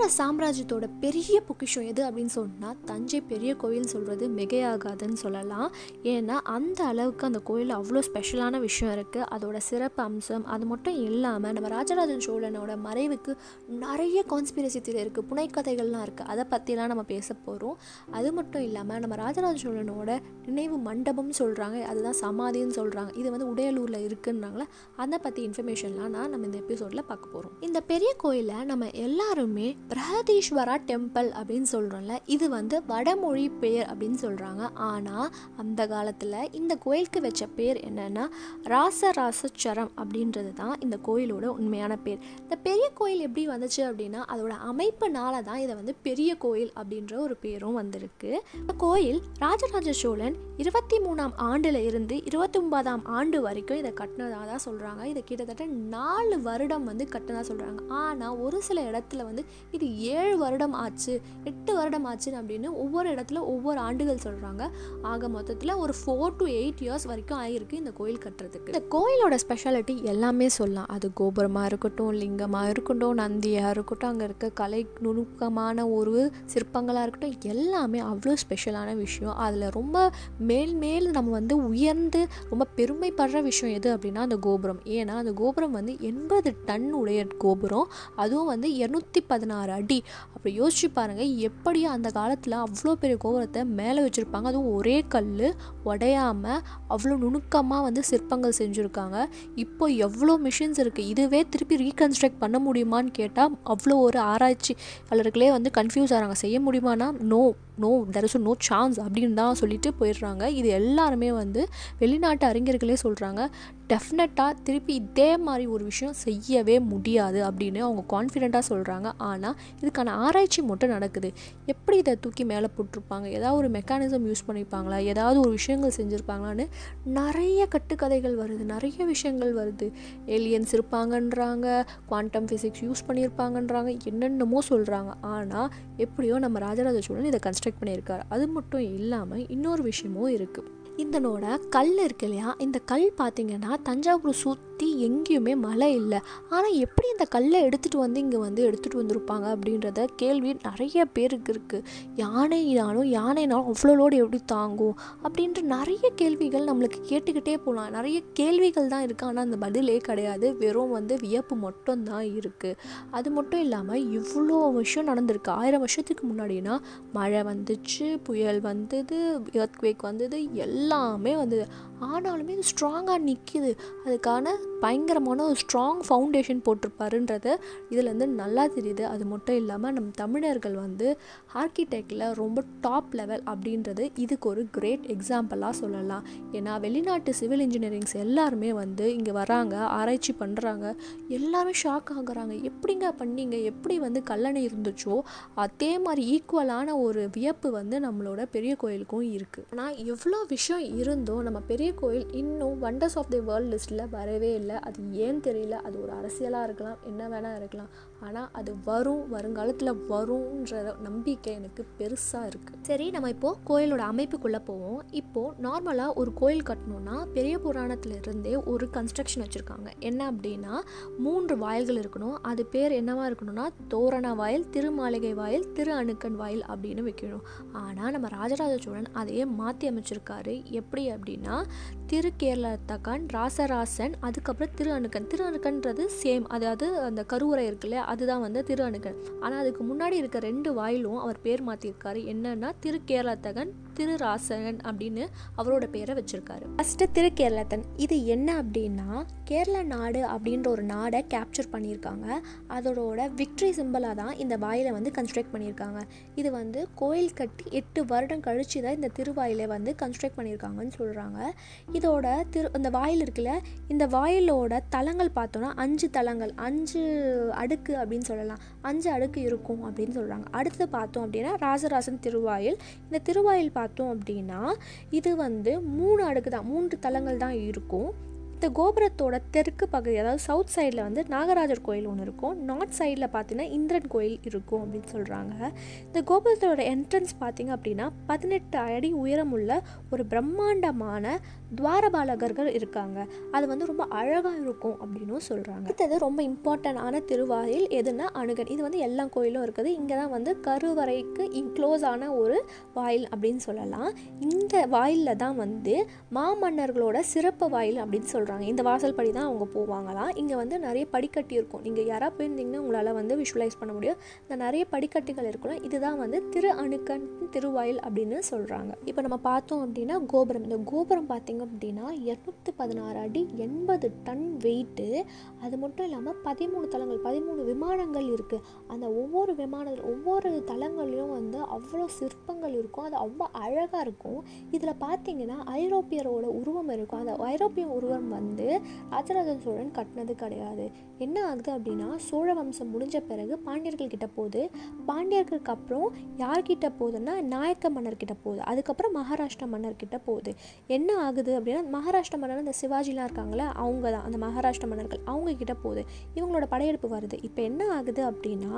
Chola சாம்ராஜ்யத்தோட பெரிய பொக்கிஷம் எது அப்படின்னு சொன்னால் தஞ்சை பெரிய கோயில் சொல்கிறது மிகையாகாதுன்னு சொல்லலாம். ஏன்னா அந்த அளவுக்கு அந்த கோயில் அவ்வளோ ஸ்பெஷலான விஷயம் இருக்குது அதோட சிறப்பு அம்சம் அது மட்டும் இல்லாமல் நம்ம ராஜராஜன் சோழனோட மறைவுக்கு நிறைய கான்ஸ்பிரசி தியரி இருக்குது புனைக்கதைகள்லாம் இருக்குது அதை பற்றிலாம் நம்ம பேச போகிறோம் அது மட்டும் இல்லாமல் நம்ம ராஜராஜ சோழனோட நினைவு மண்டபம்னு சொல்கிறாங்க அதுதான் சமாதின்னு சொல்கிறாங்க இது வந்து உடையலூரில் இருக்குன்றாங்களே அதை பற்றி இன்ஃபர்மேஷன்லாம் நான் நம்ம இந்த எபிசோடில் பார்க்க போகிறோம் இந்த பெரிய கோயிலை நம்ம எல்லாருமே பிரகதீஸ்வரா டெம்பிள் அப்படின்னு சொல்கிறோம்ல இது வந்து வடமொழி பேர் அப்படின்னு சொல்கிறாங்க ஆனால் அந்த காலத்தில் இந்த கோயிலுக்கு வச்ச பேர் என்னென்னா ராசராசச்சரம் அப்படின்றது தான் இந்த கோயிலோட உண்மையான பேர். இந்த பெரிய கோயில் எப்படி வந்துச்சு அப்படின்னா அதோட அமைப்புனால தான் இதை வந்து பெரிய கோயில் அப்படின்ற ஒரு பேரும் வந்திருக்கு. இந்த கோயில் ராஜராஜ சோழன் இருபத்தி மூணாம் ஆண்டில் இருந்து இருபத்தி ஒன்பதாம் ஆண்டு வரைக்கும் இதை கட்டினதாக தான் சொல்கிறாங்க இதை கிட்டத்தட்ட நாலு வருடம் வந்து கட்டினதாக சொல்கிறாங்க ஆனால் ஒரு சில இடத்துல வந்து இது ஏழு வருடம் ஆச்சு எட்டு வருடம் ஆச்சு அப்படின்னு ஒவ்வொரு இடத்துல ஒவ்வொரு ஆண்டுகள் சொல்கிறாங்க ஆக மொத்தத்தில் ஒரு ஃபோர் டு எயிட் இயர்ஸ் வரைக்கும் ஆகிருக்கு இந்த கோயில் கட்டுறதுக்கு. இந்த கோயிலோட ஸ்பெஷாலிட்டி எல்லாமே சொல்லலாம். அது கோபுரமாக இருக்கட்டும் லிங்கமாக இருக்கட்டும் நந்தியாக இருக்கட்டும் அங்கே இருக்க கலை நுணுக்கமான ஒரு சிற்பங்களாக இருக்கட்டும் எல்லாமே அவ்வளோ ஸ்பெஷலான விஷயம். அதில் ரொம்ப மேல் மேல் நம்ம வந்து உயர்ந்து ரொம்ப பெருமைப்படுற விஷயம் எது அப்படின்னா அந்த கோபுரம். ஏன்னா அந்த கோபுரம் வந்து எண்பது டன் உடைய கோபுரம். அதுவும் வந்து இரநூத்தி பதினாறு அடி. அப்படி யோசிச்சு பாருங்கள் எப்படி அந்த காலத்தில் அவ்வளோ பெரிய கோபுரத்தை மேலே வச்சுருப்பாங்க. அதுவும் ஒரே கல் உடையாமல் அவ்வளோ நுணுக்கமாக வந்து சிற்பங்கள் செஞ்சுருக்காங்க. இப்போ எவ்வளோ மிஷின்ஸ் இருக்குது இதுவே திருப்பி ரீகன்ஸ்ட்ரக்ட் பண்ண முடியுமான்னு கேட்டால் அவ்வளோ ஒரு ஆராய்ச்சியாளர்களே வந்து கன்ஃபியூஸ் ஆகிறாங்க செய்ய முடியுமானா no no there is no chance அப்படின்னு தான் சொல்லிட்டு போயிடுறாங்க. இது எல்லாருமே வந்து வெளிநாட்டு அறிஞர்களே சொல்கிறாங்க டெஃபினட்டாக திருப்பி இதே மாதிரி ஒரு விஷயம் செய்யவே முடியாது அப்படின்னு அவங்க கான்ஃபிடெண்ட்டாக சொல்கிறாங்க ஆனால் இதுக்கான ஆராய்ச்சி மட்டும் நடக்குது. எப்படி இதை தூக்கி மேலே போட்டிருப்பாங்க? ஏதாவது ஒரு மெக்கானிசம் யூஸ் பண்ணியிருப்பாங்களா ஏதாவது ஒரு விஷயங்கள் செஞ்சுருப்பாங்களான்னு நிறைய கட்டுக்கதைகள் வருது. நிறைய விஷயங்கள் வருது. ஏலியன்ஸ் இருப்பாங்கன்றாங்க குவாண்டம் ஃபிசிக்ஸ் யூஸ் பண்ணியிருப்பாங்கன்றாங்க என்னென்னமோ சொல்கிறாங்க ஆனால் எப்படியோ நம்ம ராஜராஜ சோழன் இதை கன்ஸ்ட்ரக்ட் பண்ணியிருக்காரு. அது மட்டும் இல்லாமல் இன்னொரு விஷயமும் இருக்குது இதனோட கல் இருக்கு இல்லையா? இந்த கல் பார்த்திங்கன்னா தஞ்சாவூர் சுற்றி எங்கேயுமே மழை இல்லை. ஆனால் எப்படி இந்த கல்லை எடுத்துகிட்டு வந்து இங்கே வந்து எடுத்துகிட்டு வந்திருப்பாங்க அப்படின்றத கேள்வி நிறைய பேருக்கு இருக்குது யானைனாலும் யானைனாலும் அவ்வளோ லோடு எப்படி தாங்கும் அப்படின்ற நிறைய கேள்விகள் நம்மளுக்கு கேட்டுக்கிட்டே போகலாம் நிறைய கேள்விகள் தான் இருக்குது ஆனால் அந்த பதிலே கிடையாது. வெறும் வந்து வியப்பு மட்டும்தான் இருக்குது அது மட்டும் இல்லாமல் இவ்வளோ விஷயம் நடந்திருக்கு. ஆயிரம் வருஷத்துக்கு முன்னாடினா மழை வந்துச்சு புயல் வந்தது எர்த்குவேக் வந்தது எல்லாம் எல்லாமே வந்தது ஆனாலுமே அது ஸ்ட்ராங்காக நிற்கிது அதுக்கான பயங்கரமான ஒரு ஸ்ட்ராங் ஃபவுண்டேஷன் போட்டிருப்பாருன்றத இதுலேருந்து நல்லா தெரியுது. அது மட்டும் இல்லாமல் நம்ம தமிழர்கள் வந்து ஆர்கிடெக்டில் ரொம்ப டாப் லெவல் அப்படின்றது இதுக்கு ஒரு கிரேட் எக்ஸாம்பிளாக சொல்லலாம். ஏன்னா வெளிநாட்டு சிவில் இன்ஜினியரிங்ஸ் எல்லாருமே வந்து இங்கே வராங்க ஆராய்ச்சி பண்ணுறாங்க எல்லாருமே ஷாக் ஆகுறாங்க. எப்படிங்க பண்ணீங்க? எப்படி வந்து கல்லணை இருந்துச்சோ அதே மாதிரி ஈக்குவலான ஒரு வியப்பு வந்து நம்மளோட பெரிய கோயிலுக்கும் இருக்குது ஆனால் எவ்வளோ விஷயம் இருந்தும் நம்ம பெரிய கோயில் இன்னும் வண்டர்ஸ் ஆஃப் தி வேர்ல்ட் லிஸ்ட்டில் வரவே இல்லை. அது ஏன் தெரியல? அது ஒரு அரசியலாக இருக்கலாம். என்ன வேணால் இருக்கலாம். ஆனால் அது வரும் வருங்காலத்தில் வரும்ன்ற நம்பிக்கை எனக்கு பெருசாக இருக்குது சரி நம்ம இப்போது கோயிலோட அமைப்புக்குள்ளே போவோம். இப்போது நார்மலாக ஒரு கோயில் கட்டணும்னா பெரிய புராணத்தில் இருந்தே ஒரு கன்ஸ்ட்ரக்ஷன் வச்சுருக்காங்க. என்ன அப்படின்னா மூன்று வாயில்கள் இருக்கணும். அது பேர் என்னவா இருக்கணும்னா தோரண வாயில் திருமாளிகை வாயில் திரு அணுக்கன் வாயில் அப்படின்னு வைக்கணும். ஆனால் நம்ம ராஜராஜ சோழன் அதையே மாற்றி அமைச்சிருக்காரு. எப்படி அப்படின்னா திருக்கேரளத்தக்கான் ராசராசன் அதுக்கப்புறம் திரு அணுக்கன் திரு அணுக்கன்றது சேம் அதாவது அந்த கருவுரை இருக்குல்ல அதுதான் வந்து திரு அணுக்கன் ஆனால் அதுக்கு முன்னாடி இருக்க ரெண்டு வாயிலும் அவர் பேர் மாற்றிருக்காரு என்னன்னா திருக்கேரளத்தகன் திரு ராசகன் அப்படின்னு அவரோட பேரை வச்சிருக்காரு. ஃபஸ்ட்டு திருக்கேரளத்தன். இது என்ன அப்படின்னா கேரள நாடு அப்படின்ற ஒரு நாடை கேப்சர் பண்ணியிருக்காங்க. அதோட விக்ட்ரி சிம்பிளாக தான் இந்த வாயிலை வந்து கன்ஸ்ட்ரக்ட் பண்ணியிருக்காங்க. இது வந்து கோயில் கட்டி எட்டு வருடம் கழிச்சு தான் இந்த திருவாயிலை வந்து கன்ஸ்ட்ரக்ட் பண்ணியிருக்காங்கன்னு சொல்கிறாங்க இதோட திரு இந்த வாயில் இருக்குல்ல இந்த வாயிலோட தலங்கள் பார்த்தோன்னா அஞ்சு தலங்கள் அஞ்சு அடுக்கு அப்படின்னு சொல்லலாம். அஞ்சு அடுக்கு இருக்கும் அப்படின்னு சொல்கிறாங்க அடுத்து பார்த்தோம் அப்படின்னா ராசராசன் திருவாயில். இந்த திருவாயில் பார்த்தோம் அப்படின்னா இது வந்து மூணு அடுக்கு தான் மூன்று தலங்கள் தான் இருக்கும். இந்த கோபுரத்தோட தெற்கு பகுதி அதாவது சவுத் சைடில் வந்து நாகராஜர் கோயில் ஒன்று இருக்கும். நார்த் சைடில் பார்த்தீங்கன்னா இந்திரன் கோயில் இருக்கும் அப்படின்னு சொல்கிறாங்க இந்த கோபுரத்தோட என்ட்ரன்ஸ் பார்த்தீங்க அப்படின்னா பதினெட்டு அடி உயரமுள்ள ஒரு பிரம்மாண்டமான துவாரபாலகர்கள் இருக்காங்க. அது வந்து ரொம்ப அழகாக இருக்கும் அப்படின்னும் சொல்கிறாங்க அடுத்தது ரொம்ப இம்பார்ட்டண்டான திருவாயில் எதுனா அணுகன். இது வந்து எல்லா கோயிலும் இருக்குது. இங்கே தான் வந்து கருவறைக்கு இன்க்ளோஸ் ஆன ஒரு வாயில் அப்படின்னு சொல்லலாம். இந்த வாயிலில் தான் வந்து மாமன்னர்களோட சிறப்பு வாயில் அப்படின்னு சொல்கிறாங்க இந்த வாசல் படி தான் அவங்க போவாங்களாம். இங்கே வந்து நிறைய படிக்கட்டி இருக்கும். நீங்கள் யாராக போயிருந்தீங்கன்னா உங்களால் வந்து விஷுவலைஸ் பண்ண முடியும். இந்த நிறைய படிக்கட்டுகள் இருக்கலாம் இதுதான் வந்து திரு அணுக்கன் திருவாயில் அப்படின்னு சொல்கிறாங்க இப்போ நம்ம பார்த்தோம் அப்படின்னா கோபுரம். இந்த கோபுரம் பார்த்திங்க அப்படின்னா இரநூத்தி பதினாறு அடி எண்பது டன் வெயிட்டு அது மட்டும் இல்லாமல் பதிமூணு தளங்கள் பதிமூணு விமானங்கள் இருக்குது அந்த ஒவ்வொரு விமானத்தில் ஒவ்வொரு தளங்கள்லையும் வந்து அவ்வளோ சிற்பங்கள் இருக்கும். அது அவ்வளோ அழகாக இருக்கும். இதில் பார்த்தீங்கன்னா ஐரோப்பியரோட உருவம் இருக்கும். அந்த ஐரோப்பிய உருவம் வந்து ராஜராஜ சோழன் கட்டினது கிடையாது. என்ன ஆகுது அப்படின்னா சோழ வம்சம் முடிஞ்ச பிறகு பாண்டியர்கள் கிட்ட போகுது. பாண்டியர்களுக்கு அப்புறம் யார்கிட்ட போகுதுன்னா நாயக்க மன்னர்கிட்ட போகுது. அதுக்கப்புறம் மகாராஷ்டிரா மன்னர்கிட்ட போகுது. என்ன ஆகுது அப்படின்னா மகாராஷ்டிரா மன்னர் அந்த சிவாஜிலாம் இருக்காங்களே அவங்க தான் அந்த மகாராஷ்டிரா மன்னர்கள் அவங்க கிட்ட போகுது. இவங்களோட படையெடுப்பு வருது. இப்போ என்ன ஆகுது அப்படின்னா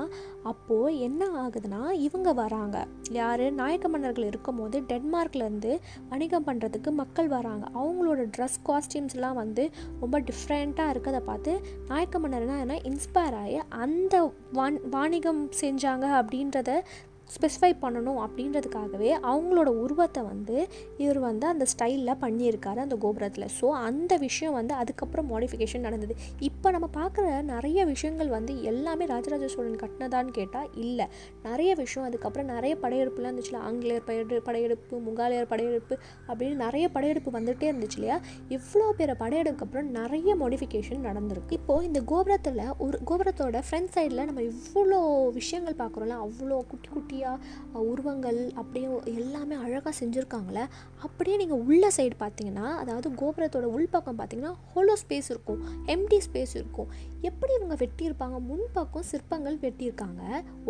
அப்போது என்ன ஆகுதுன்னா இவங்க வராங்க. யார்? நாயக்க மன்னர்கள் இருக்கும் போது டென்மார்க்லேருந்து வணிகம் பண்ணுறதுக்கு மக்கள் வராங்க. அவங்களோட ட்ரெஸ் காஸ்டியூம்ஸ்லாம் வந்து ரொம்ப டிஃப்ரெண்ட்டாக இருக்கிறத பார்த்து நாயக்க மன்னர்னா என்ன? இன்ஸ்பயர் ஆகி அந்த வான் வாணிகம் செஞ்சாங்க அப்படின்றத ஸ்பெசிஃபை பண்ணணும் அப்படின்றதுக்காகவே அவங்களோட உருவத்தை வந்து இவர் வந்து அந்த ஸ்டைலில் பண்ணியிருக்காரு அந்த கோபுரத்தில். ஸோ அந்த விஷயம் வந்து அதுக்கப்புறம் மாடிஃபிகேஷன் நடந்தது. இப்போ நம்ம பார்க்குற நிறைய விஷயங்கள் வந்து எல்லாமே ராஜராஜ சோழன் கட்டினதான்னு கேட்டால் இல்லை. நிறைய விஷயம் அதுக்கப்புறம் நிறைய படையெடுப்புலாம் இருந்துச்சுல ஆங்கிலேயர் படையெடு படையெடுப்பு முகாலயர் படையெடுப்பு அப்படின்னு நிறைய படையெடுப்பு வந்துகிட்டே இருந்துச்சு இல்லையா? இவ்வளோ பேர் படையெடுப்புக்கப்புறம் நிறைய மாடிஃபிகேஷன் நடந்திருக்கு. இப்போது இந்த கோபுரத்தில் ஒரு கோபுரத்தோட ஃப்ரண்ட் சைடில் நம்ம இவ்வளோ விஷயங்கள் பார்க்குறோம்ல அவ்வளோ குட்டி குட்டி நிறையா உருவங்கள் அப்படியே எல்லாமே அழகாக செஞ்சுருக்காங்களே? அப்படியே நீங்கள் உள்ள சைடு பார்த்தீங்கன்னா அதாவது கோபுரத்தோட உள்பக்கம் பார்த்தீங்கன்னா ஹோலோ ஸ்பேஸ் இருக்கும் எம்டி ஸ்பேஸ் இருக்கும். எப்படி இவங்க வெட்டியிருப்பாங்க? முன்பக்கம் சிற்பங்கள் வெட்டியிருக்காங்க.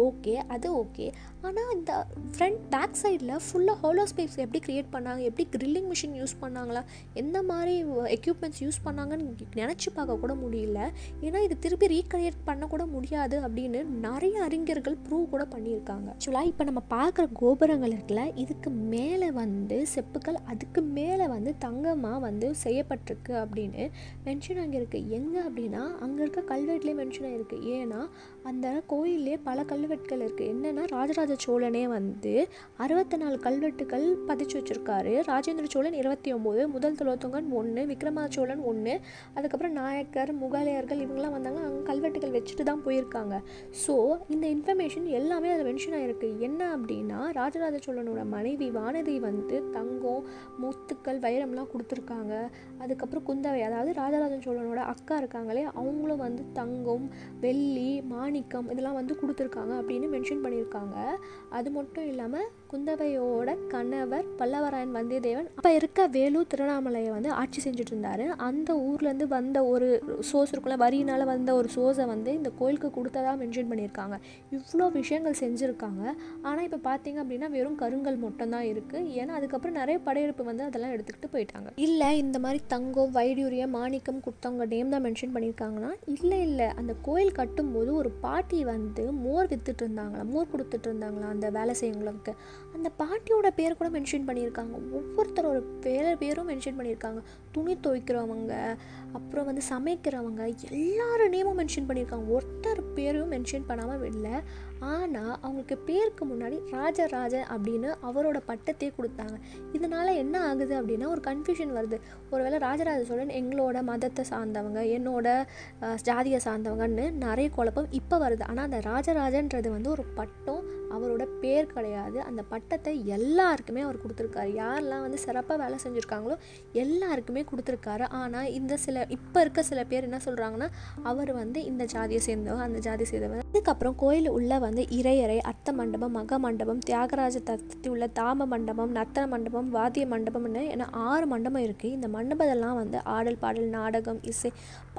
ஓகே அது ஓகே ஆனால் இந்த ஃப்ரண்ட் பேக் சைடில் ஃபுல்லாக ஹோலோ ஸ்பேஸ் எப்படி க்ரியேட் பண்ணாங்க? எப்படி க்ரில்லிங் மிஷின் யூஸ் பண்ணாங்களா? எந்த மாதிரி எக்யூப்மெண்ட்ஸ் யூஸ் பண்ணாங்கன்னு நினச்சி பார்க்க கூட முடியல. ஏன்னா இது திருப்பி ரீக்ரியேட் பண்ண கூட முடியாது அப்படின்னு நிறைய அறிஞர்கள் ப்ரூவ் கூட பண்ணியிருக்காங்க. ஆக்சுவலாக இப்போ நம்ம பார்க்குற கோபுரங்கள் இருக்குல்ல இதுக்கு மேலே வந்து செப்புக்கள் அதுக்கு மேலே வந்து தங்கமாக வந்து செய்யப்பட்டிருக்கு அப்படின்னு மென்ஷன் ஆகியிருக்கு. எங்கே அப்படின்னா அங்கே இருக்க கல்வெட்டுலேயே மென்ஷன் ஆகிருக்கு ஏன்னா அந்த கோயிலே பல கல்வெட்டுகள் இருக்குது என்னென்னா ராஜராஜ சோழனே வந்து அறுபத்தி நாலு கல்வெட்டுகள் பதிச்சு வச்சுருக்காரு. ராஜேந்திர சோழன் இருபத்தி ஒம்பது முதல் துலோத்தங்கன் ஒன்று விக்ரமா சோழன் ஒன்று அதுக்கப்புறம் நாயக்கர் முகலையர்கள் இவங்கெல்லாம் வந்தாங்க அங்கே கல்வெட்டுகள் வச்சுட்டு தான் போயிருக்காங்க. ஸோ இந்த இன்ஃபர்மேஷன் எல்லாமே அதில் மென்ஷன் ஆகிருக்கு என்ன அப்படின்னா ராஜராஜ சோழனோட மனைவி வானதி வந்து தங்கம் முத்துக்கள் வைரம்லாம் கொடுத்துருக்காங்க. அதுக்கப்புறம் குந்தவை அதாவது ராஜராஜ சோழனோட அக்கா இருக்காங்களே அவங்களும் வந்து தங்கம் வெள்ளி மாணிக்கம் இதெல்லாம் வந்து கொடுத்துருக்காங்க அப்படின்னு மென்ஷன் பண்ணியிருக்காங்க. அது மட்டும் இல்லாமல் குந்தவையோட கணவர் பல்லவராயன் வந்தியத்தேவன் அப்போ இருக்க வேலூர் திருவண்ணாமலையை வந்து ஆட்சி செஞ்சுட்டு இருந்தார் அந்த ஊர்லேருந்து வந்த ஒரு சோர்ஸ் இருக்குல்ல வரியினால் வந்த ஒரு சோர்ஸை வந்து இந்த கோயிலுக்கு கொடுத்ததாக மென்ஷன் பண்ணியிருக்காங்க. இவ்வளோ விஷயங்கள் செஞ்சுருக்காங்க. ஆனால் இப்போ பார்த்தீங்க அப்படின்னா வெறும் கருங்கல் மட்டும்தான் இருக்குது ஏன்னா அதுக்கப்புறம் நிறைய படையெடுப்பு வந்து அதெல்லாம் எடுத்துக்கிட்டு போயிட்டாங்க. இல்லை இந்த மாதிரி தங்கம் வைடூரிய மாணிக்கம் கொடுத்தவங்க நேம் தான் மென்ஷன் பண்ணியிருக்காங்கன்னா இல்லை இல்லை. அந்த கோயில் கட்டும்போது ஒரு பாட்டி வந்து மோர் வித்துட்டு இருந்தாங்களா மோர் கொடுத்துட்டு இருந்தாங்களா அந்த வேலை செய்யவங்களுக்கு அந்த பாட்டியோட பேர் கூட மென்ஷன் பண்ணியிருக்காங்க. ஒவ்வொருத்தரோட பேர் பேரும் மென்ஷன் பண்ணியிருக்காங்க. துணி துவைக்கிறவங்க அப்புறம் வந்து சமைக்கிறவங்க எல்லாரும் நேமும் மென்ஷன் பண்ணியிருக்காங்க. ஒருத்தர் பேரும் மென்ஷன் பண்ணாமல் இல்லை ஆனால் அவங்களுக்கு பேருக்கு முன்னாடி ராஜராஜன் அப்படின்னு அவரோட பட்டத்தையே கொடுத்தாங்க. இதனால் என்ன ஆகுது அப்படின்னா ஒரு கன்ஃபியூஷன் வருது. ஒருவேளை ராஜராஜ சோழன் எங்களோட மதத்தை சார்ந்தவங்க என்னோட ஜாதியை சார்ந்தவங்கன்னு நிறைய குழப்பம் இப்போ வருது. ஆனால் அந்த ராஜராஜன்றது வந்து ஒரு பட்டம் அவரோட பேர் கிடையாது. அந்த பட்டத்தை எல்லாருக்குமே அவர் கொடுத்துருக்காரு. யாரெல்லாம் வந்து சிறப்பாக வேலை செஞ்சுருக்காங்களோ எல்லாருக்குமே கொடுத்துருக்காரு. ஆனால் இந்த சில இப்போ இருக்க சில பேர் என்ன சொல்கிறாங்கன்னா அவர் வந்து இந்த ஜாதியை சேர்ந்தவங்க அந்த ஜாதியை சேர்ந்தவர். அதுக்கப்புறம் கோயில் உள்ள வந்து இறையறை அர்த்த மண்டபம் மக மண்டபம் தியாகராஜ தத்தி உள்ள தாம மண்டபம் நத்தன மண்டபம் வாத்திய மண்டபம்னு என ஆறு மண்டபம் இருக்குது இந்த மண்டபத்தெல்லாம் வந்து ஆடல் பாடல் நாடகம் இசை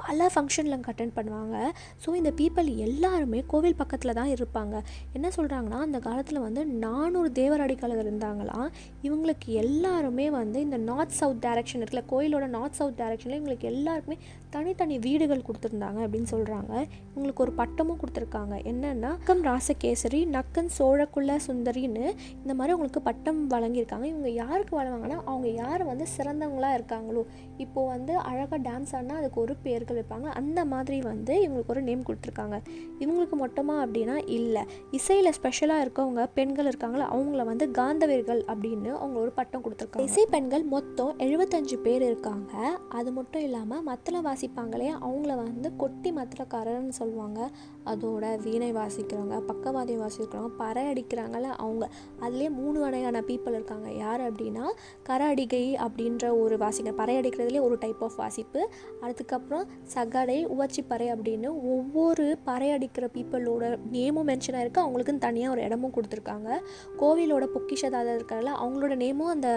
பல ஃபங்க்ஷனில் அட்டென்ட் பண்ணுவாங்க. ஸோ இந்த பீப்பிள் எல்லாருமே கோவில் பக்கத்தில் தான் இருப்பாங்க. என்ன சொல்கிறாங்கன்னா அந்த காலத்தில் வந்து நானூறு தேவர் அடிக்காலர் இருந்தாங்களாம். இவங்களுக்கு எல்லாருமே வந்து இந்த நார்த் சவுத் டைரக்ஷன் இருக்குல்ல கோயிலோட நார்த் சவுத் டைரக்ஷனில் இவங்களுக்கு எல்லாருக்குமே தனித்தனி வீடுகள் கொடுத்துருந்தாங்க அப்படின்னு சொல்கிறாங்க இவங்களுக்கு ஒரு பட்டமும் கொடுத்துருக்காங்க. என்னென்னா நக்கம் ராசகேசரி நக்கன் சோழக்குள்ள சுந்தரின்னு இந்த மாதிரி உங்களுக்கு பட்டம் வழங்கியிருக்காங்க. இவங்க யாருக்கு வழங்குவாங்கன்னா அவங்க யார் வந்து சிறந்தவங்களாக இருக்காங்களோ இப்போது வந்து அழகாக டான்ஸ் ஆடினா அதுக்கு ஒரு பேர் பேர்கள் வைப்பாங்க. அந்த மாதிரி வந்து இவங்களுக்கு ஒரு நேம் கொடுத்துருக்காங்க. இவங்களுக்கு மொத்தமாக அப்படின்னா இல்லை. இசையில் ஸ்பெஷலாக இருக்கவங்க பெண்கள் இருக்காங்களோ அவங்கள வந்து காந்தவேர்கள் அப்படின்னு அவங்க ஒரு பட்டம் கொடுத்துருக்காங்க. இசை பெண்கள் மொத்தம் எழுபத்தஞ்சு பேர் இருக்காங்க. அது மட்டும் இல்லாமல் மத்தள வாசிப்பாங்களே அவங்கள வந்து கொட்டி மத்தளக்காரர்னு சொல்லுவாங்க. அதோட வீணை வாசிக்கிறவங்க பக்கவாதியம் வாசிக்கிறவங்க பறை அடிக்கிறாங்கல்ல அவங்க. அதுலேயே மூணு வகையான பீப்புள் இருக்காங்க. யார் அப்படின்னா கர அடிகை அப்படின்ற ஒரு வாசிக்க பறை அடிக்கிறதுலே ஒரு டைப் ஆஃப் வாசிப்பு. அதுக்கப்புறம் சகடை உவச்சி பறை அப்படின்னு ஒவ்வொரு பறை அடிக்கிற பீப்புளோட நேமும் மென்ஷன் ஆயிருக்கு. அவங்களுக்குன்னு தனியாக ஒரு இடமும் கொடுத்துருக்காங்க. கோவிலோட பொக்கிஷதாரர் இருக்காங்கல்ல அவங்களோட நேமும் அந்த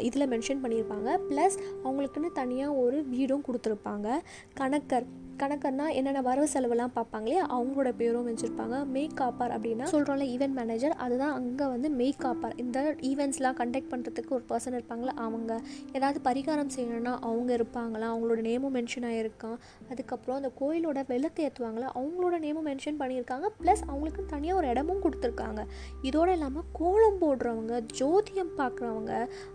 இதில் மென்ஷன் பண்ணியிருப்பாங்க. ப்ளஸ் அவங்களுக்குன்னு தனியாக ஒரு வீடும் கொடுத்துருப்பாங்க. கணக்கர் கணக்கர்னா என்னென்ன வரவு செலவுலாம் பார்ப்பாங்களே அவங்களோட பேரும் வச்சுருப்பாங்க. மேக்காப்பர் அப்படின்னா சொல்கிறோம்ல ஈவெண்ட் மேனேஜர் அதுதான் அங்கே வந்து மேக் காப்பார் இந்த ஈவெண்ட்ஸ்லாம் கண்டக்ட் பண்ணுறதுக்கு ஒரு பர்சன் இருப்பாங்களா அவங்க. ஏதாவது பரிகாரம் செய்யணும்னா அவங்க இருப்பாங்களா அவங்களோட நேமும் மென்ஷன் ஆகிருக்கான் அதுக்கப்புறம் அந்த கோயிலோட விளக்கு ஏற்றுவாங்களா அவங்களோட நேமும் மென்ஷன் பண்ணியிருக்காங்க. ப்ளஸ் அவங்களுக்கு தனியாக ஒரு இடமும் கொடுத்துருக்காங்க. இதோடு இல்லாமல் கோலம் போடுறவங்க ஜோதியம் பார்க்குறவங்க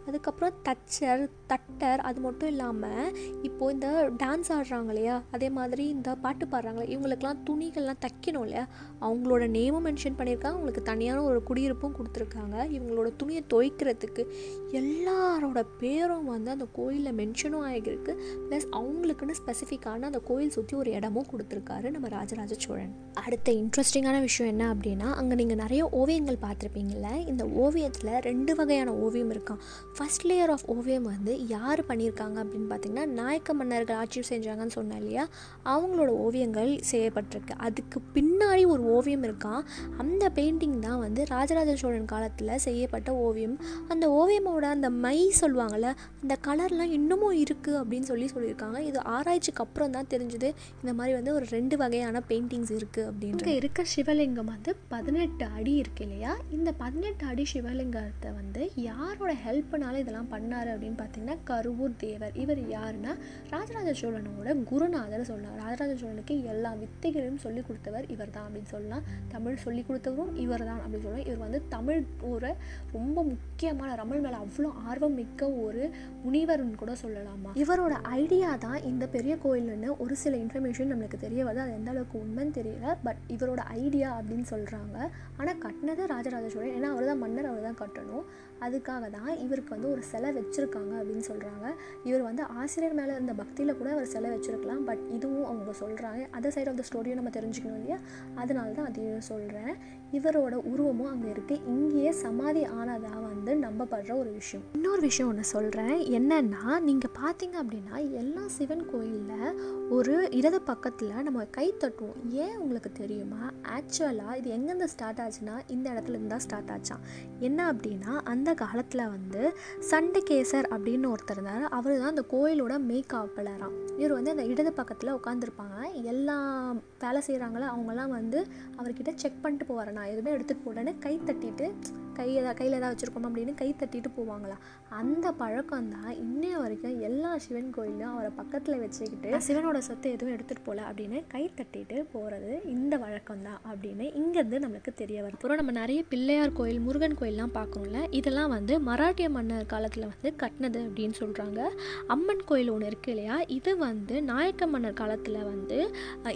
அதுக்கப்புறம் தச்சர் தட்டர் அது மட்டும் இல்லாமல் இப்போது இந்த டான்ஸ் ஆடுறாங்க இல்லையா? அதே மாதிரி மாதிரி இந்த பாட்டு பாடுறாங்களே இவங்களுக்கெல்லாம் துணிகள்லாம் தைக்கணும் இல்லையா? அவங்களோட நேமும் மென்ஷன் பண்ணியிருக்காங்க. அவங்களுக்கு தனியான ஒரு குடியிருப்பும் கொடுத்துருக்காங்க. இவங்களோட துணியை துவைக்கிறதுக்கு எல்லாரோட பேரும் வந்து அந்த கோயிலில் மென்ஷனும் ஆகியிருக்கு. ப்ளஸ் அவங்களுக்குன்னு ஸ்பெசிஃபிக்கான அந்த கோயில் சுற்றி ஒரு இடமும் கொடுத்துருக்காரு நம்ம ராஜராஜ சோழன். அடுத்த இன்ட்ரெஸ்டிங்கான விஷயம் என்ன அப்படின்னா அங்கே நீங்கள் நிறைய ஓவியங்கள் பார்த்துருப்பீங்கள்ல இந்த ஓவியத்தில் ரெண்டு வகையான ஓவியம் இருக்கான் ஃபஸ்ட் லேயர் ஆஃப் ஓவியம் வந்து யார் பண்ணியிருக்காங்க அப்படின்னு பார்த்தீங்கன்னா நாயக்க மன்னர்கள் ஆட்சி செஞ்சாங்கன்னு சொன்னேன் இல்லையா? அவங்களோட ஓவியங்கள் செய்யப்பட்டிருக்கு. அதுக்கு பின்னாடி ஒரு ஓவியம் இருக்கான் அந்த பெயிண்டிங் தான் வந்து ராஜராஜ சோழன் காலத்தில் செய்யப்பட்ட ஓவியம். அந்த ஓவியமோட அந்த மை சொல்லுவாங்கள்ல அந்த கலர்லாம் இன்னமும் இருக்குது அப்படின்னு சொல்லி சொல்லியிருக்காங்க. இது ஆராய்ச்சிக்கு அப்புறம் தான் தெரிஞ்சுது. இந்த மாதிரி வந்து ஒரு ரெண்டு வகையான பெயிண்டிங்ஸ் இருக்குது அப்படின்னு இருக்க சிவலிங்கம் வந்து பதினெட்டு அடி இருக்கு இல்லையா? இந்த பதினெட்டு அடி சிவலிங்கத்தை வந்து யாரோட ஹெல்ப்னால இதெல்லாம் பண்ணார் அப்படின்னு பார்த்தீங்கன்னா கருவூர் தேவர். இவர் யாருன்னா ராஜராஜ சோழனோட குருநாதர் சொன்னார். ராஜராஜ சோழனுக்கு எல்லா வித்தைகளையும் சொல்லிக் கொடுத்தவர் இவர் தான் அப்படின்னு சொல்லலாம். தமிழ் சொல்லி கொடுத்தவரும் இவர் தான் அப்படின்னு சொல்லலாம். இவர் வந்து தமிழ் ஒரு ரொம்ப முக்கியமான ரமல் மேலே அவ்வளோ ஆர்வம் மிக்க ஒரு முனிவர்னு கூட சொல்லலாமா? இவரோட ஐடியா தான் இந்த பெரிய கோயில்னு ஒரு சில இன்ஃபர்மேஷன் நம்மளுக்கு தெரிய வருது. அது எந்த அளவுக்கு உண்மைன்னு தெரியல. பட் இவரோட ஐடியா அப்படின்னு சொல்கிறாங்க ஆனால் கட்டினது ராஜராஜ சோழன். ஏன்னா அவர் தான் மன்னர் அவர் தான் கட்டணும். அதுக்காக தான் இவருக்கு வந்து ஒரு சிலை வச்சுருக்காங்க அப்படின்னு சொல்கிறாங்க இவர் வந்து ஆசிரியர் மேலே இருந்த பக்தியில் கூட அவர் சிலை வச்சுருக்கலாம். பட் இதுவும் அவங்க சொல்கிறாங்க அதர் சைட் ஆஃப் த ஸ்டோரியும் நம்ம தெரிஞ்சுக்கணும் இல்லையா? அதனால தான் அதையும் சொல்கிறேன் இவரோட உருவமும் அங்கே இருக்குது இங்கேயே சமாதி ஆனதாக வந்து நம்பப்படுற ஒரு விஷயம். இன்னொரு விஷயம் ஒன்று சொல்கிறேன் என்னென்னா நீங்கள் பார்த்தீங்க அப்படின்னா எல்லா சிவன் கோயிலில் ஒரு இடது பக்கத்தில் நம்ம கை தட்டுவோம். ஏன் உங்களுக்கு தெரியுமா? ஆக்சுவலாக இது எங்கேருந்து ஸ்டார்ட் ஆச்சுன்னா இந்த இடத்துல இருந்து தான் ஸ்டார்ட் ஆச்சான் என்ன அப்படின்னா அந்த காலத்தில் வந்து சண்டகேசர் அப்படின்னு ஒருத்தர் இருந்தார். அவர் தான் அந்த கோயிலோட மேய்காவலராம் இவர் வந்து அந்த இடது பக்கத்தில் உட்காந்துருப்பாங்க எல்லா வேலை செய்கிறாங்களோ அவங்கெல்லாம் வந்து அவர்கிட்ட செக் பண்ணிட்டு போவார். நான் எதுவுமே எடுத்துகிட்டு போடன்னு கை தட்டிட்டு கை எதா கையில் ஏதாவது வச்சுருக்கோம் அப்படின்னு கை தட்டிட்டு போவாங்களா? அந்த பழக்கம் தான் இன்னைய வரைக்கும் எல்லா சிவன் கோயிலும் அவரை பக்கத்தில் வச்சுக்கிட்டு சிவனோட சொத்தை எதுவும் எடுத்துகிட்டு போகல அப்படின்னு கை தட்டிட்டு போகிறது இந்த வழக்கம் தான் அப்படின்னு இங்கேருந்து நம்மளுக்கு தெரிய வருது. அப்புறம் நம்ம நிறைய பிள்ளையார் கோயில் முருகன் கோயிலெலாம் பார்க்குறோம்ல இதெல்லாம் வந்து மராட்டிய மன்னர் காலத்தில் வந்து கட்டினது அப்படின்னு சொல்கிறாங்க அம்மன் கோயில் ஒன்று இருக்குது இல்லையா இது வந்து நாயக்க மன்னர் காலத்தில் வந்து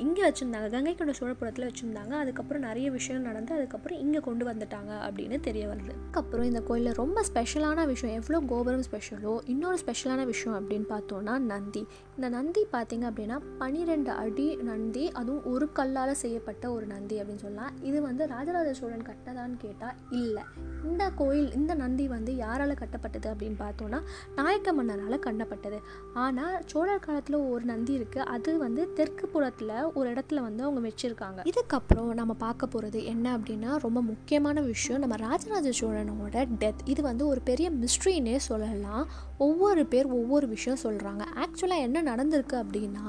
இங்கே வச்சுருந்தாங்க கங்கை கொண்ட சோழபுரத்தில் வச்சுருந்தாங்க. அதுக்கப்புறம் நிறைய விஷயம் நடந்து அதுக்கப்புறம் இங்கே கொண்டு வந்துட்டாங்க அப்படின்னு தெரிய வருது அதுக்கப்புறம் இந்த கோயிலில் ரொம்ப ஸ்பெஷலான விஷயம் எவ்வளோ கோபுரம் ஸ்பெஷலோ இன்னொரு ஸ்பெஷலான விஷயம் அப்படின்னு பார்த்தோன்னா நந்தி. இந்த நந்தி பார்த்தீங்க அப்படின்னா பன்னிரெண்டு அடி நந்தி அதுவும் ஒரு கல்லால் செய்யப்பட்ட ஒரு நந்தி அப்படின்னு சொல்லலாம். இது வந்து ராஜராஜ சோழன் கட்டதான்னு கேட்டால் இல்லை. இந்த கோயில் இந்த நந்தி வந்து யாரால் கட்டப்பட்டது அப்படின்னு பார்த்தோன்னா நாயக்க மன்னரால் கட்டப்பட்டது. ஆனால் சோழர் காலத்தில் ஒரு நந்தி இருக்குது அது வந்து தெற்கு புறத்தில் ஒரு இடத்துல வந்து அவங்க வச்சுருக்காங்க. இதுக்கப்புறம் நம்ம பார்க்க போகிறது என்ன அப்படின்னா ரொம்ப முக்கியமான விஷயம். நம்ம ராஜராஜ ராஜராஜ சோழனோட டெத் இது வந்து ஒரு பெரிய மிஸ்ட்ரின்னே சொல்லலாம். ஒவ்வொரு பேர் ஒவ்வொரு விஷயம் சொல்கிறாங்க ஆக்சுவலாக என்ன நடந்திருக்கு அப்படின்னா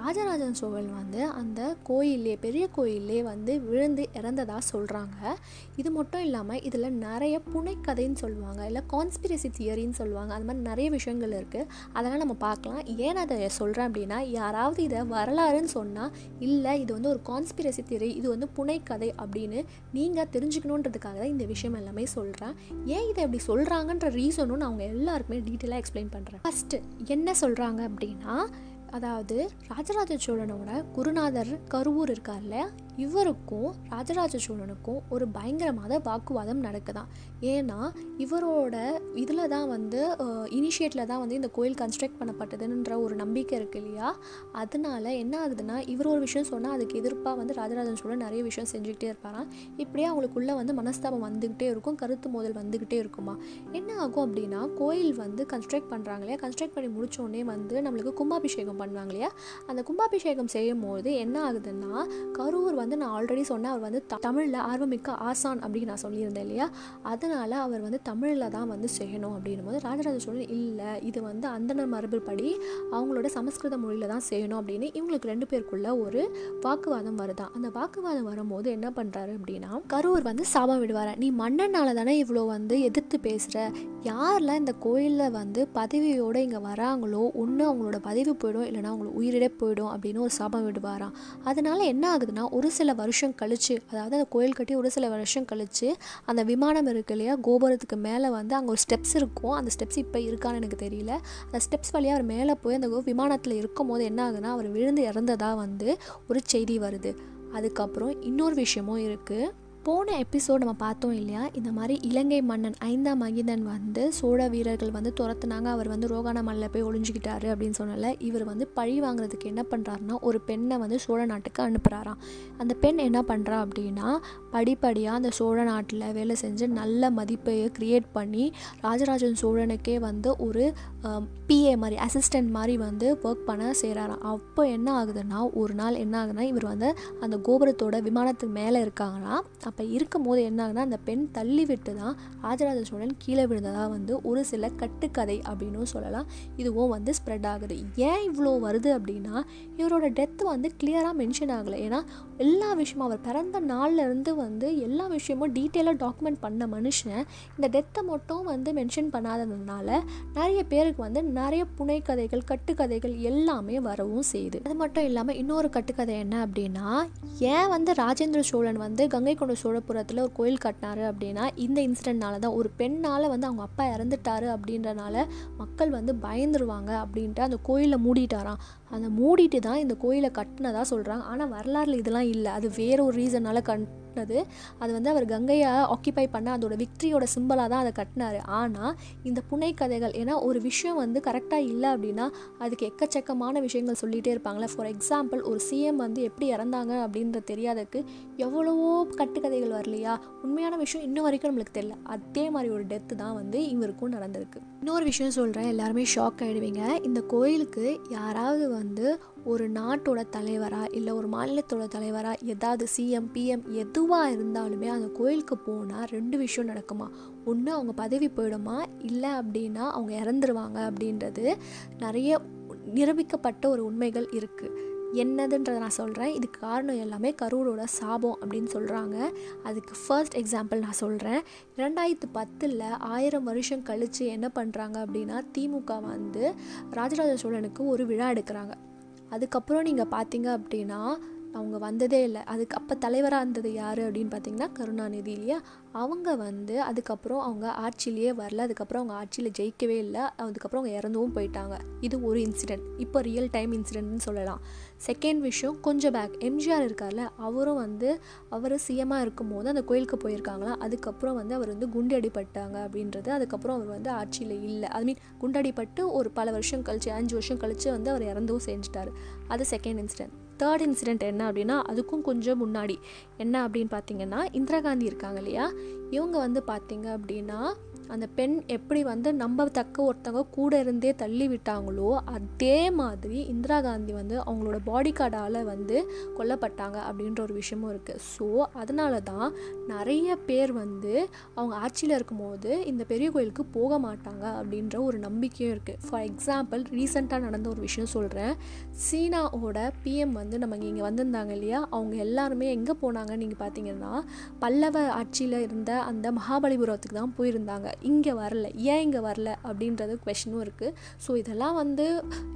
ராஜராஜன் சோழன் வந்து அந்த கோயிலே பெரிய கோயிலே வந்து விழுந்து இறந்ததாக சொல்கிறாங்க இது மட்டும் இல்லாமல் இதில் நிறைய புனைக்கதைன்னு சொல்லுவாங்க. இல்லை கான்ஸ்பிரசி தியரின்னு சொல்லுவாங்க. அது மாதிரி நிறைய விஷயங்கள் இருக்குது அதெல்லாம் நம்ம பார்க்கலாம். ஏன் அதை சொல்கிறேன் அப்படின்னா யாராவது இதை வரலாறுன்னு சொன்னால் இல்லை இது வந்து ஒரு கான்ஸ்பிரசி தியரி இது வந்து புனைக்கதை அப்படின்னு நீங்கள் தெரிஞ்சுக்கணுன்றதுக்காக தான் இந்த விஷயம் எல்லாமே சொல்கிறேன் ஏன் இதை அப்படி சொல்கிறாங்கன்ற ரீசனும் நான் அவங்க எல்லாருக்குமே டீட்டெயிலாக எக்ஸ்பிளைன் பண்ணுறேன் ஃபஸ்ட்டு என்ன சொல்கிறாங்க அப்படின்னா அதாவது ராஜராஜ சோழனோட குருநாதர் கருவூர் இருக்கார்ல இவருக்கும் ராஜராஜ சோழனுக்கும் ஒரு பயங்கரமான வாக்குவாதம் நடக்குதான். ஏன்னா இவரோட இதில் தான் வந்து இனிஷியேட்டில் தான் வந்து இந்த கோயில் கன்ஸ்ட்ரக்ட் பண்ணப்பட்டதுன்ற ஒரு நம்பிக்கை இருக்கு இல்லையா? அதனால என்ன ஆகுதுன்னா இவர் ஒரு விஷயம் சொன்னால் அதுக்கு எதிர்ப்பாக வந்து ராஜராஜன் சோழன் நிறைய விஷயம் செஞ்சுக்கிட்டே இருப்பாராம். இப்படியே அவங்களுக்குள்ளே வந்து மனஸ்தாபம் வந்துக்கிட்டே இருக்கும் கருத்து மோதல் வந்துக்கிட்டே இருக்குமா? என்ன ஆகும் அப்படின்னா கோயில் வந்து கன்ஸ்ட்ரக்ட் பண்ணுறாங்க இல்லையா? கன்ஸ்ட்ரக்ட் பண்ணி முடிச்சோடனே வந்து நம்மளுக்கு கும்பாபிஷேகம் பண்ணுவாங்க இல்லையா அந்த கும்பாபிஷேகம் செய்யும் போது என்ன ஆகுதுன்னா கரூர் வந்து நான் ஆல்ரெடி சொன்னேன் அவர் வந்து த- ஆர்வமிக்க ஆசான் அப்படின்னு நான் சொல்லியிருந்தேன் இல்லையா? அதனால் அவர் வந்து தமிழில் தான் வந்து செய்யணும் அப்படின்னும் போது ராஜராஜ சோழன் இல்லை இது வந்து அந்தனர் மரபுப்படி அவங்களோட சமஸ்கிருத மொழியில் தான் செய்யணும் அப்படின்னு இவங்களுக்கு ரெண்டு பேருக்குள்ள ஒரு வாக்குவாதம் வருதான் அந்த வாக்குவாதம் வரும்போது என்ன பண்ணுறாரு அப்படின்னா கரூர் வந்து சாபம் விடுவார்? நீ மன்னனால தானே இவ்வளோ வந்து எதிர்த்து பேசுகிற யாரெல்லாம் இந்த கோயிலில் வந்து பதவியோடு இங்கே வராங்களோ ஒன்று அவங்களோட பதவி போயிடும் இல்லைனா அவங்களுக்கு உயிரிடே போயிடும் அப்படின்னு ஒரு சாபம் விடுவாராம். அதனால என்ன ஆகுதுன்னா ஒரு சில வருஷம் கழிச்சு அதாவது அந்த கோயில் கட்டி ஒரு சில வருஷம் கழித்து அந்த விமானம் இருக்கு இல்லையா கோபுரத்துக்கு மேலே வந்து அங்கே ஒரு ஸ்டெப்ஸ் இருக்கும் அந்த ஸ்டெப்ஸ் இப்போ இருக்கான்னு எனக்கு தெரியல. அந்த ஸ்டெப்ஸ் வழியாக அவர் மேலே போய் அந்த விமானத்தில் இருக்கும் போது என்ன ஆகுதுன்னா அவர் விழுந்து இறந்ததாக வந்து ஒரு செய்தி வருது. அதுக்கப்புறம் இன்னொரு விஷயமும் இருக்குது போன எபிசோட் நம்ம பார்த்தோம் இல்லையா? இந்த மாதிரி இலங்கை மன்னன் ஐந்தாம் மகிந்தன் வந்து சோழ வீரர்கள் வந்து துரத்துனாங்க. அவர் வந்து ரோகான மலையில் போய் ஒளிஞ்சிக்கிட்டாரு அப்படின்னு சொன்னல இவர் வந்து பழி வாங்குறதுக்கு என்ன பண்ணுறாருன்னா ஒரு பெண்ணை வந்து சோழ நாட்டுக்கு அனுப்புகிறாராம் அந்த பெண் என்ன பண்ணுறா அப்படின்னா படிப்படியாக அந்த சோழ நாட்டில் வேலை செஞ்சு நல்ல மதிப்பையை க்ரியேட் பண்ணி ராஜராஜன் சோழனுக்கே வந்து ஒரு பிஏ மாதிரி அசிஸ்டன்ட் மாதிரி வந்து ஒர்க் பண்ண செய்கிறாராம் அப்போ என்ன ஆகுதுன்னா ஒரு நாள் என்ன ஆகுதுன்னா இவர் வந்து அந்த கோபுரத்தோட விமானத்துக்கு மேலே இருக்காங்களாம். அப்போ இருக்கும்போது என்ன ஆகுதுன்னா அந்த பெண் தள்ளி விட்டு தான் ராஜராஜ சோழன் கீழே விழுந்ததாக வந்து ஒரு சில கட்டுக்கதை அப்படின்னும் சொல்லலாம். இதுவும் வந்து ஸ்ப்ரெட் ஆகுது. ஏன் இவ்வளோ வருது அப்படின்னா இவரோட டெத் வந்து கிளியராக மென்ஷன் ஆகலை. ஏன்னா எல்லா விஷயமும் அவர் பிறந்த நாள்ல இருந்து வந்து எல்லா விஷயமும் டீட்டெயிலாக டாக்குமெண்ட் பண்ண மனுஷன். இந்த டெத்தை மட்டும் வந்து மென்ஷன் பண்ணாததுனால நிறைய பேருக்கு வந்து நிறைய புனைக்கதைகள் கட்டுக்கதைகள் எல்லாமே வரவும் செய்யுது. அது மட்டும் இல்லாமல் இன்னொரு கட்டுக்கதை என்ன அப்படின்னா ஏன் வந்து ராஜேந்திர சோழன் வந்து கங்கை கொண்ட சோழபுரத்தில் ஒரு கோயில் கட்டினாரு அப்படின்னா இந்த இன்சிடென்ட்னால தான் ஒரு பெண்ணால் வந்து அவங்க அப்பா இறந்துட்டாரு அப்படின்றனால மக்கள் வந்து பயந்துருவாங்க அப்படின்ட்டு அந்த கோயிலை மூடிட்டாராம். அதை மூடிட்டு தான் இந்த கோயிலை கட்டினதா சொல்கிறாங்க ஆனால் வரலாறுல இதெல்லாம் இல்லை. அது வேற ஒரு ரீசனால் கட்டினது. அது வந்து அவர் கங்கையை ஆக்கிபை பண்ண அதோட விக்ட்ரியோட சிம்பிளாக தான் அதை கட்டினாரு. ஆனால் இந்த புனை கதைகள் ஏன்னா ஒரு விஷயம் வந்து கரெக்டாக இல்லை அப்படின்னா அதுக்கு எக்கச்சக்கமான விஷயங்கள் சொல்லிகிட்டே இருப்பாங்களே ஃபார் எக்ஸாம்பிள் ஒரு சிஎம் வந்து எப்படி இறந்தாங்க அப்படின்ற தெரியாததுக்கு எவ்வளவோ கட்டுக்கதைகள் வரலையா? உண்மையான விஷயம் இன்னும் வரைக்கும் நம்மளுக்கு தெரியல. அதே மாதிரி ஒரு டெத்து தான் வந்து இவருக்கும் நடந்திருக்கு. இன்னொரு விஷயம் சொல்கிறேன் எல்லாருமே ஷாக் ஆகிடுவீங்க இந்த கோயிலுக்கு யாராவது வந்து ஒரு நாட்டோட தலைவராக இல்லை ஒரு மாநிலத்தோட தலைவராக ஏதாவது சிஎம் பிஎம் எதுவாக இருந்தாலுமே அந்த கோயிலுக்கு போனால் ரெண்டு விஷயம் நடக்குமா? ஒன்று அவங்க பதவி போயிடுமா? இல்லை அப்படின்னா அவங்க இறந்துருவாங்க அப்படின்றது நிறைய நிரூபிக்கப்பட்ட ஒரு உண்மைகள் இருக்குது என்னதுன்றதை நான் சொல்கிறேன் இதுக்கு காரணம் எல்லாமே கரூரோட சாபம் அப்படின்னு சொல்கிறாங்க அதுக்கு ஃபர்ஸ்ட் எக்ஸாம்பிள் நான் சொல்கிறேன் ரெண்டாயிரத்து பத்தில் ஆயிரம் வருஷம் கழித்து என்ன பண்ணுறாங்க அப்படின்னா திமுக வந்து ராஜராஜ சோழனுக்கு ஒரு விழா எடுக்கிறாங்க. அதுக்கப்புறம் நீங்கள் பார்த்தீங்க அப்படின்னா அவங்க வந்ததே இல்லை. அதுக்கு அப்போ தலைவராக இருந்தது யார் அப்படின்னு பார்த்தீங்கன்னா கருணாநிதி இல்லையா? அவங்க வந்து அதுக்கப்புறம் அவங்க ஆட்சியிலேயே வரல அதுக்கப்புறம் அவங்க ஆட்சியில் ஜெயிக்கவே இல்லை அதுக்கப்புறம் அவங்க இறந்தும் போயிட்டாங்க. இது ஒரு இன்சிடெண்ட் இப்போ ரியல் டைம் இன்சிடென்ட்னு சொல்லலாம். செகண்ட் விஷயம் கொஞ்சம் பேக் எம்ஜிஆர் இருக்கார்ல அவரும் வந்து அவர் சிஎம்மாக இருக்கும்போது அந்த கோயிலுக்கு போயிருக்காங்களா அதுக்கப்புறம் வந்து அவர் வந்து குண்டடிப்பட்டாங்க அப்படின்றது அதுக்கப்புறம் அவர் வந்து ஆட்சியில் இல்லை. ஐ மீன் குண்டடிப்பட்டு ஒரு பல வருஷம் கழிச்சு அஞ்சு வருஷம் கழிச்சு வந்து அவர் இறந்தும் செஞ்சிட்டார். அது செகண்ட் இன்சிடென்ட் தேர்ட் இன்சிடெண்ட் என்ன அப்படின்னா அதுக்கும் கொஞ்சம் முன்னாடி. என்ன அப்படின்னு பார்த்தீங்கன்னா இந்திரா காந்தி இருக்காங்க இல்லையா? இவங்க வந்து பார்த்தீங்க அப்படின்னா அந்த பெண் எப்படி வந்து நம்ம தக்க ஒருத்தவங்க கூட இருந்தே தள்ளி விட்டாங்களோ அதே மாதிரி இந்திரா காந்தி வந்து அவங்களோட பாடி கார்டால் வந்து கொல்லப்பட்டாங்க அப்படின்ற ஒரு விஷயமும் இருக்குது ஸோ அதனால தான் நிறைய பேர் வந்து அவங்க ஆட்சியில் இருக்கும்போது இந்த பெரிய கோயிலுக்கு போக மாட்டாங்க அப்படின்ற ஒரு நம்பிக்கையும் இருக்குது ஃபார் எக்ஸாம்பிள் ரீசெண்டாக நடந்த ஒரு விஷயம் சொல்கிறேன் சீனாவோட பிஎம் வந்து நம்ம இங்கே வந்திருந்தாங்க இல்லையா? அவங்க எல்லாருமே எங்கே போனாங்க நீங்கள் பார்த்தீங்கன்னா பல்லவ ஆட்சியில் இருந்த அந்த மகாபலிபுரத்துக்கு தான் போயிருந்தாங்க. இங்கே வரல ஏன் இங்கே வரல அப்படின்றது கொஷனும் இருக்குது ஸோ இதெல்லாம் வந்து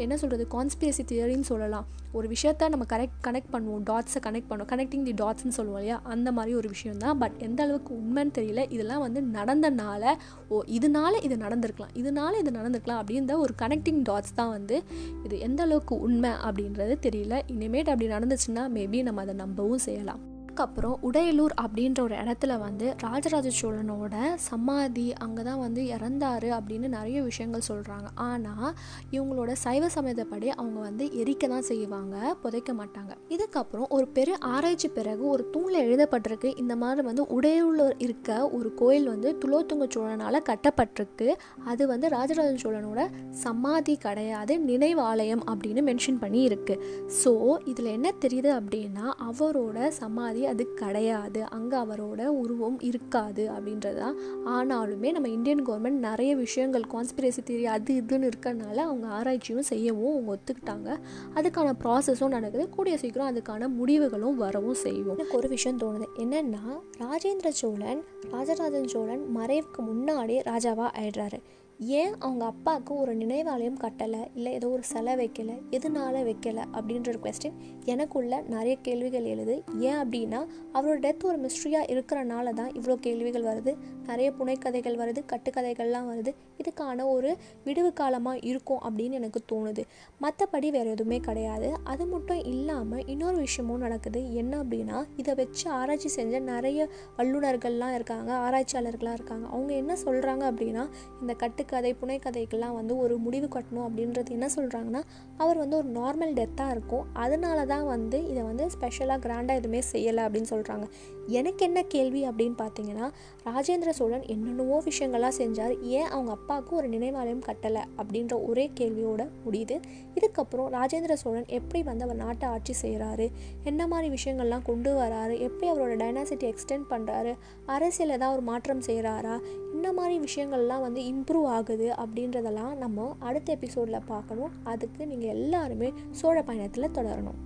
என்ன சொல்கிறது கான்ஸ்பிரசி தியரின்னு சொல்லலாம். ஒரு விஷயத்த நம்ம கரெக்ட் கனெக்ட் பண்ணுவோம் டாட்ஸை கனெக்ட் பண்ணுவோம். கனெக்டிங் தி டாட்ஸ்னு சொல்லுவோம் இல்லையா? அந்த மாதிரி ஒரு விஷயம் தான் பட் எந்த அளவுக்கு உண்மைன்னு தெரியல. இதெல்லாம் வந்து நடந்தனால ஓ இதனால இது நடந்திருக்கலாம். இதனால இது நடந்திருக்கலாம் அப்படின்ற ஒரு கனெக்டிங் டாட்ஸ் தான் வந்து இது எந்த அளவுக்கு உண்மை அப்படின்றது தெரியல. இனிமேட் அப்படி நடந்துச்சுன்னா மேபி நம்ம அதை நம்பவும் செய்யலாம். அதுக்கப்புறம் உடையலூர் அப்படின்ற ஒரு இடத்துல வந்து ராஜராஜ சோழனோட சமாதி அங்கே தான் வந்து இறந்தாரு அப்படின்னு நிறைய விஷயங்கள் சொல்கிறாங்க ஆனால் இவங்களோட சைவ சமயத்தப்படி அவங்க வந்து எரிக்க தான் செய்வாங்க புதைக்க மாட்டாங்க. இதுக்கப்புறம் ஒரு பெரிய ஆராய்ச்சி பிறகு ஒரு தூணில் எழுதப்பட்டிருக்கு இந்த மாதிரி வந்து உடையலூர் இருக்க ஒரு கோயில் வந்து துலோத்துங்க சோழனால் கட்டப்பட்டிருக்கு. அது வந்து ராஜராஜ சோழனோட சமாதி கிடையாது நினைவாலயம் அப்படின்னு மென்ஷன் பண்ணி இருக்கு ஸோ இதில் என்ன தெரியுது அப்படின்னா அவரோட சமாதி அது கிடையாது. அங்கே அவரோட உருவம் இருக்காது அப்படின்றது தான் ஆனாலுமே நம்ம இந்தியன் கவர்மெண்ட் நிறைய விஷயங்கள் கான்ஸ்பிரசி தியரி அது இதுன்னு இருக்கிறனால அவங்க ஆராய்ச்சியும் செய்யவும் அவங்க ஒத்துக்கிட்டாங்க. அதுக்கான ப்ராசஸும் நடக்குது. கூடிய சீக்கிரம் அதுக்கான முடிவுகளும் வரவும் செய்வோம் எனக்கு ஒரு விஷயம் தோணுது. என்னென்னா ராஜேந்திர சோழன் ராஜராஜன் சோழன் மறைவுக்கு முன்னாடியே ராஜாவாக ஆயிடுறாரு. ஏன் அவங்க அப்பாவுக்கு ஒரு நினைவாலயம் கட்டலை? இல்லை ஏதோ ஒரு சிலை வைக்கலை? எதனால வைக்கலை? அப்படின்ற ஒரு கொஸ்டின் எனக்குள்ள நிறைய கேள்விகள் எழுது. ஏன் அப்படின்னா அவரோட டெத் ஒரு மிஸ்ட்ரியாக இருக்கிறனால தான் இவ்வளோ கேள்விகள் வருது. நிறைய புனைக்கதைகள் வருது கட்டுக்கதைகள்லாம் வருது. இதுக்கான ஒரு விடுவு காலமாக இருக்கும் அப்படின்னு எனக்கு தோணுது. மற்றபடி வேறு எதுவுமே கிடையாது. அது மட்டும் இல்லாமல் இன்னொரு விஷயமும் நடக்குது. என்ன அப்படின்னா இதை வச்சு ஆராய்ச்சி செஞ்ச நிறைய வல்லுநர்கள்லாம் இருக்காங்க ஆராய்ச்சியாளர்கள்லாம் இருக்காங்க. அவங்க என்ன சொல்கிறாங்க அப்படின்னா இந்த கட்டுக்கதை புனைக்கதைக்கெல்லாம் வந்து ஒரு முடிவு கட்டணும் அப்படின்றது என்ன சொல்கிறாங்கன்னா அவர் வந்து ஒரு நார்மல் டெத்தாக இருக்கும். அதனால தான் தான் வந்து இதை வந்து ஸ்பெஷலாக கிராண்டாக எதுவுமே செய்யலை அப்படின்னு சொல்கிறாங்க எனக்கு என்ன கேள்வி அப்படின்னு பார்த்தீங்கன்னா ராஜேந்திர சோழன் என்னென்னவோ விஷயங்கள்லாம் செஞ்சார். ஏன் அவங்க அப்பாவுக்கு ஒரு நினைவாலயம் கட்டலை அப்படின்ற ஒரே கேள்வியோட முடியுது. இதுக்கப்புறம் ராஜேந்திர சோழன் எப்படி வந்து அவர் நாட்டை ஆட்சி செய்கிறாரு? என்ன மாதிரி விஷயங்கள்லாம் கொண்டு வராரு? எப்படி அவரோட டைனாசிட்டி எக்ஸ்டெண்ட் பண்ணுறாரு அரசியல் ஏதாவது ஒரு மாற்றம் செய்கிறாரா? இந்த மாதிரி விஷயங்கள்லாம் வந்து இம்ப்ரூவ் ஆகுது அப்படின்றதெல்லாம் நம்ம அடுத்த எபிசோடில் பார்க்கணும். அதுக்கு நீங்கள் எல்லாருமே சோழ பயணத்தில் தொடரணும்.